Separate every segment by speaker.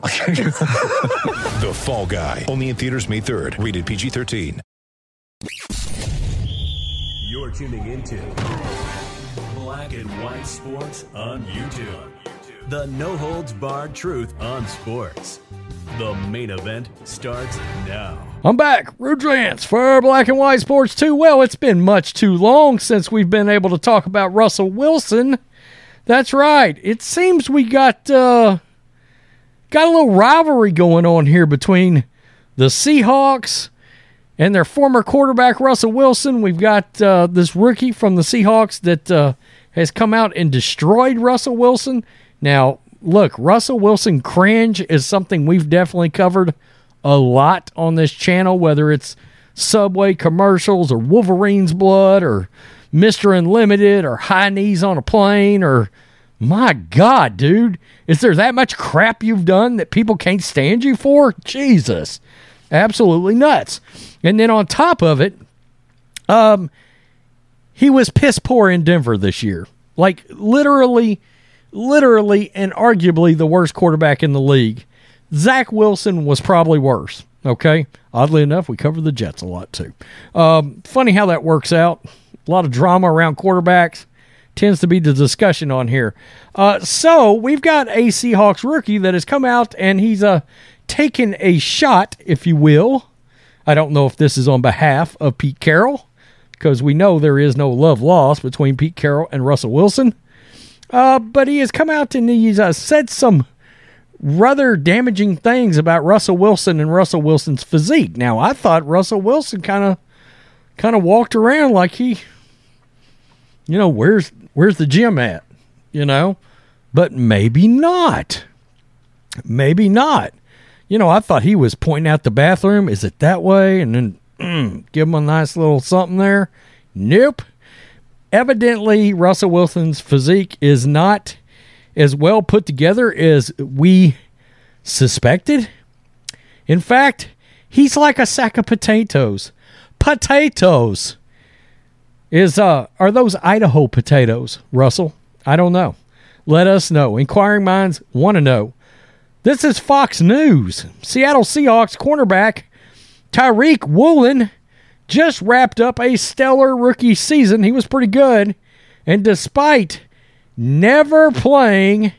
Speaker 1: The Fall Guy. Only in theaters May 3rd. Rated PG-13.
Speaker 2: You're tuning into Black and White Sports on YouTube. The no holds barred truth on sports. The main event starts now.
Speaker 3: I'm back, Rudrance for Black and White Sports 2. Well, it's been much too long since we've been able to talk about Russell Wilson. That's right. It seems we got uh, got a little rivalry going on here between the Seahawks and their former quarterback Russell Wilson. We've got uh, this rookie from the Seahawks that uh, has come out and destroyed Russell Wilson. Now, look, Russell Wilson cringe is something we've definitely covered a lot on this channel, whether it's Subway commercials or Wolverine's blood or Mr. Unlimited or high knees on a plane or my God, dude, is there that much crap you've done that people can't stand you for? Jesus. Absolutely nuts. And then on top of it, um, he was piss poor in Denver this year. Like literally, literally, and arguably the worst quarterback in the league. Zach Wilson was probably worse. Okay. Oddly enough, we cover the Jets a lot too. Um, funny how that works out. A lot of drama around quarterbacks tends to be the discussion on here. Uh, so we've got a Seahawks rookie that has come out and he's uh, taken a shot, if you will. I don't know if this is on behalf of Pete Carroll because we know there is no love lost between Pete Carroll and Russell Wilson. Uh, but he has come out and he's uh, said some rather damaging things about Russell Wilson and Russell Wilson's physique. Now, I thought Russell Wilson kind of kind of walked around like he you know, where's where's the gym at? You know? But maybe not. Maybe not. You know, I thought he was pointing out the bathroom. Is it that way? And then mm, give him a nice little something there. Nope. Evidently, Russell Wilson's physique is not as well put together as we suspected. In fact, he's like a sack of potatoes. Potatoes. Is uh are those Idaho potatoes, Russell? I don't know. Let us know. Inquiring minds want to know. This is Fox News. Seattle Seahawks cornerback Tariq Woolen just wrapped up a stellar rookie season. He was pretty good. And despite never playing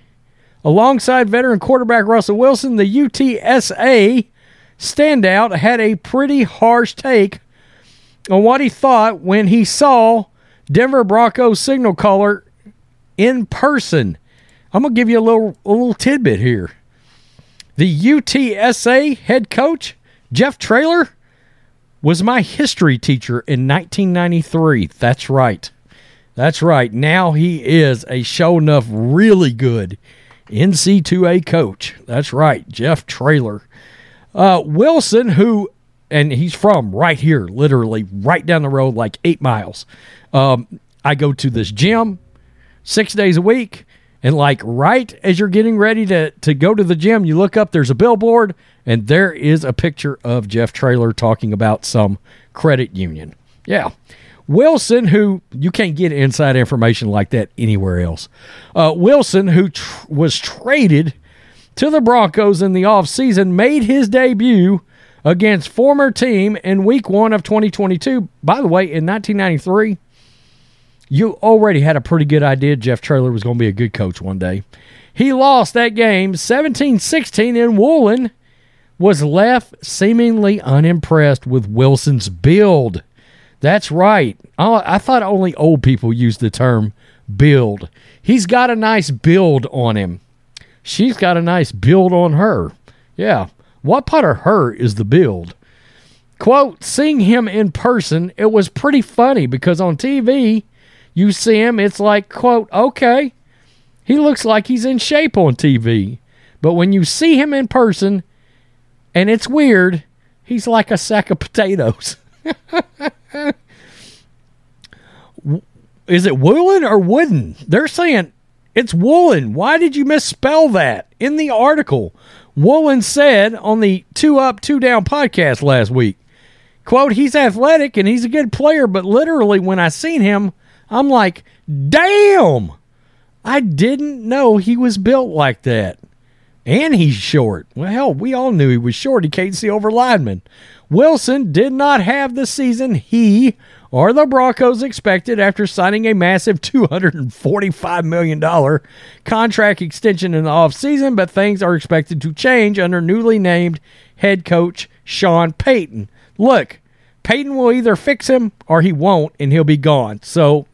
Speaker 3: alongside veteran quarterback Russell Wilson, the UTSA standout had a pretty harsh take on what he thought when he saw Denver Broncos signal caller in person. I'm gonna give you a little a little tidbit here. The UTSA head coach Jeff Traylor was my history teacher in 1993. That's right. That's right. Now he is a show enough really good NC2A coach. That's right, Jeff Traylor. Uh, Wilson, who, and he's from right here, literally right down the road, like eight miles. Um, I go to this gym six days a week. And like right as you're getting ready to, to go to the gym, you look up, there's a billboard, and there is a picture of Jeff Traylor talking about some credit union. Yeah. Wilson, who you can't get inside information like that anywhere else. Uh, Wilson, who tr- was traded to the Broncos in the offseason, made his debut against former team in week one of 2022. By the way, in 1993, you already had a pretty good idea Jeff Traylor was going to be a good coach one day. He lost that game 17 16, in Woolen was left seemingly unimpressed with Wilson's build. That's right. I, I thought only old people used the term build. He's got a nice build on him. She's got a nice build on her. Yeah. What part of her is the build? Quote, seeing him in person, it was pretty funny because on TV, you see him, it's like, quote, okay, he looks like he's in shape on TV. But when you see him in person, and it's weird, he's like a sack of potatoes. Is it woolen or wooden? They're saying it's woolen. Why did you misspell that in the article? Woolen said on the Two Up, Two Down podcast last week, quote, he's athletic and he's a good player, but literally when I seen him, I'm like, damn, I didn't know he was built like that. And he's short. Well, hell, we all knew he was short. He can't see over linemen. Wilson did not have the season he or the Broncos expected after signing a massive $245 million contract extension in the offseason, but things are expected to change under newly named head coach Sean Payton. Look, Payton will either fix him or he won't, and he'll be gone. So.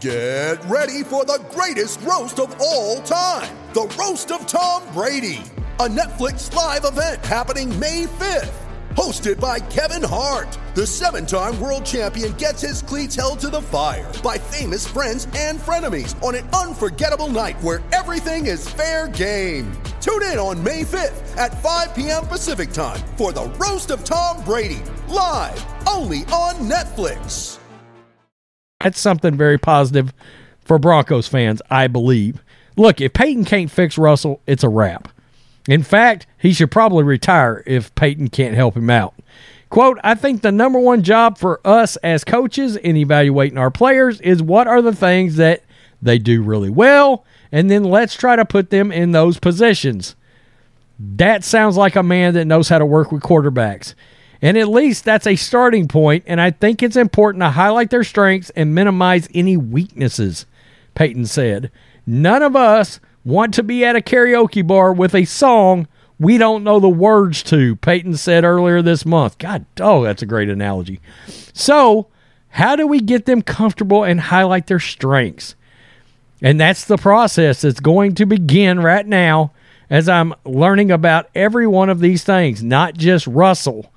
Speaker 4: Get ready for the greatest roast of all time the Roast of Tom Brady, a Netflix live event happening May 5th. Hosted by Kevin Hart, the seven time world champion gets his cleats held to the fire by famous friends and frenemies on an unforgettable night where everything is fair game. Tune in on May 5th at 5 p.m. Pacific time for the Roast of Tom Brady, live only on Netflix.
Speaker 3: That's something very positive for Broncos fans, I believe. Look, if Payton can't fix Russell, it's a wrap. In fact, he should probably retire if Payton can't help him out. Quote, I think the number one job for us as coaches in evaluating our players is what are the things that they do really well, and then let's try to put them in those positions. That sounds like a man that knows how to work with quarterbacks. And at least that's a starting point, and I think it's important to highlight their strengths and minimize any weaknesses, Payton said. None of us want to be at a karaoke bar with a song we don't know the words to, Payton said earlier this month. God, oh, that's a great analogy. So, how do we get them comfortable and highlight their strengths? And that's the process that's going to begin right now as I'm learning about every one of these things, not just Russell.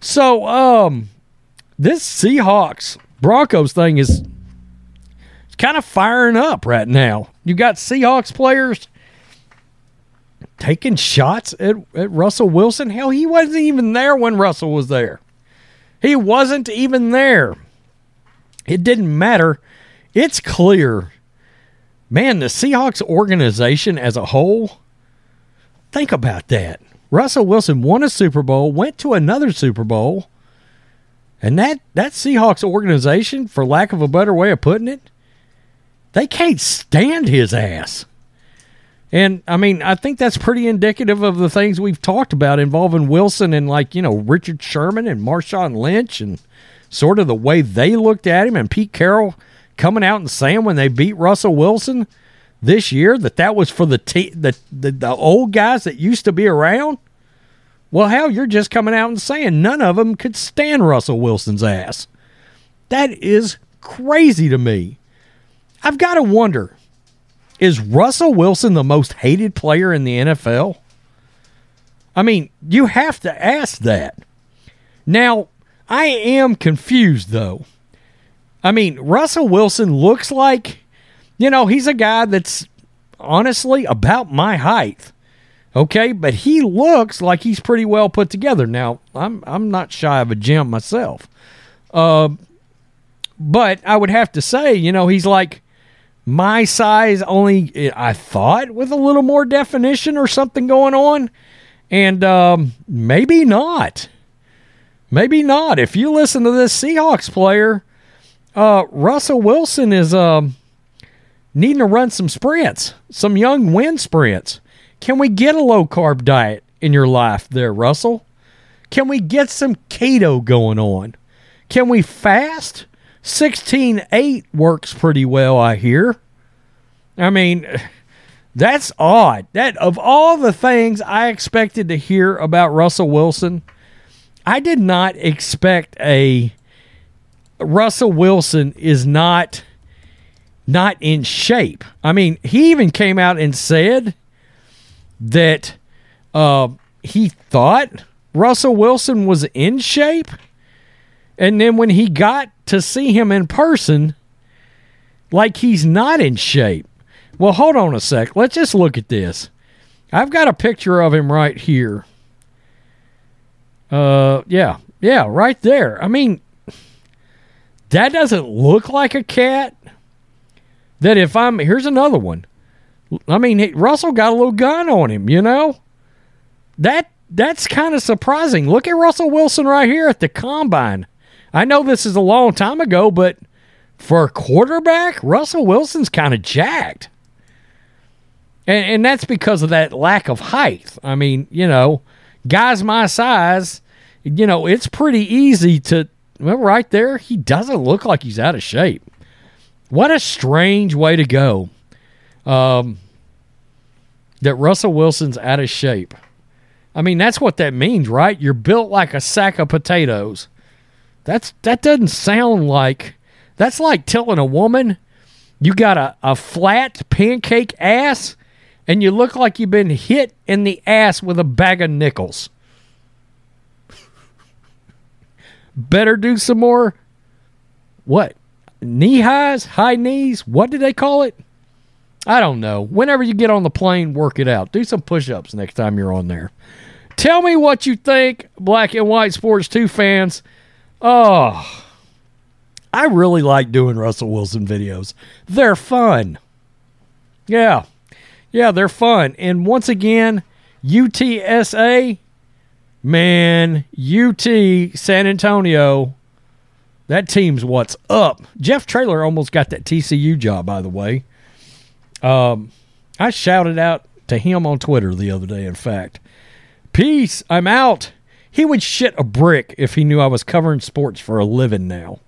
Speaker 3: So, um, this Seahawks Broncos thing is kind of firing up right now. You got Seahawks players taking shots at, at Russell Wilson. Hell, he wasn't even there when Russell was there. He wasn't even there. It didn't matter. It's clear. Man, the Seahawks organization as a whole, think about that. Russell Wilson won a Super Bowl, went to another Super Bowl, and that, that Seahawks organization, for lack of a better way of putting it, they can't stand his ass. And I mean, I think that's pretty indicative of the things we've talked about involving Wilson and like, you know, Richard Sherman and Marshawn Lynch and sort of the way they looked at him and Pete Carroll coming out and saying when they beat Russell Wilson this year that that was for the te- the, the the old guys that used to be around. Well, hell, you're just coming out and saying none of them could stand Russell Wilson's ass. That is crazy to me. I've got to wonder is Russell Wilson the most hated player in the NFL? I mean, you have to ask that. Now, I am confused though. I mean, Russell Wilson looks like, you know, he's a guy that's honestly about my height. Okay, but he looks like he's pretty well put together. Now, I'm I'm not shy of a gym myself. Uh, but I would have to say, you know, he's like my size only I thought with a little more definition or something going on. And um, maybe not. Maybe not. If you listen to this Seahawks player, uh, Russell Wilson is um, needing to run some sprints, some young wind sprints. Can we get a low carb diet in your life there, Russell? Can we get some keto going on? Can we fast? 16.8 works pretty well, I hear. I mean, that's odd. That of all the things I expected to hear about Russell Wilson, I did not expect a Russell Wilson is not not in shape. I mean, he even came out and said that uh, he thought Russell Wilson was in shape. And then when he got to see him in person, like he's not in shape. Well, hold on a sec. Let's just look at this. I've got a picture of him right here. Uh, yeah, Yeah, right there. I mean, that doesn't look like a cat. That if I'm here's another one. I mean, Russell got a little gun on him, you know. That that's kind of surprising. Look at Russell Wilson right here at the combine. I know this is a long time ago, but for a quarterback, Russell Wilson's kind of jacked. And, and that's because of that lack of height. I mean, you know, guys my size, you know, it's pretty easy to, well, right there, he doesn't look like he's out of shape. What a strange way to go. Um, that Russell Wilson's out of shape. I mean, that's what that means, right? You're built like a sack of potatoes. That's that doesn't sound like that's like telling a woman you got a, a flat pancake ass and you look like you've been hit in the ass with a bag of nickels. Better do some more what? Knee highs, high knees, what do they call it? I don't know. Whenever you get on the plane, work it out. Do some push ups next time you're on there. Tell me what you think, Black and White Sports 2 fans. Oh, I really like doing Russell Wilson videos. They're fun. Yeah. Yeah, they're fun. And once again, UTSA, man, UT San Antonio, that team's what's up. Jeff Traylor almost got that TCU job, by the way. Um, I shouted out to him on Twitter the other day, in fact. Peace, I'm out. He would shit a brick if he knew I was covering sports for a living now.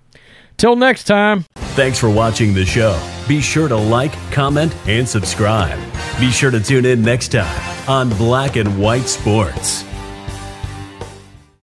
Speaker 3: Till next time.
Speaker 2: Thanks for watching the show. Be sure to like, comment, and subscribe. Be sure to tune in next time on Black and White Sports.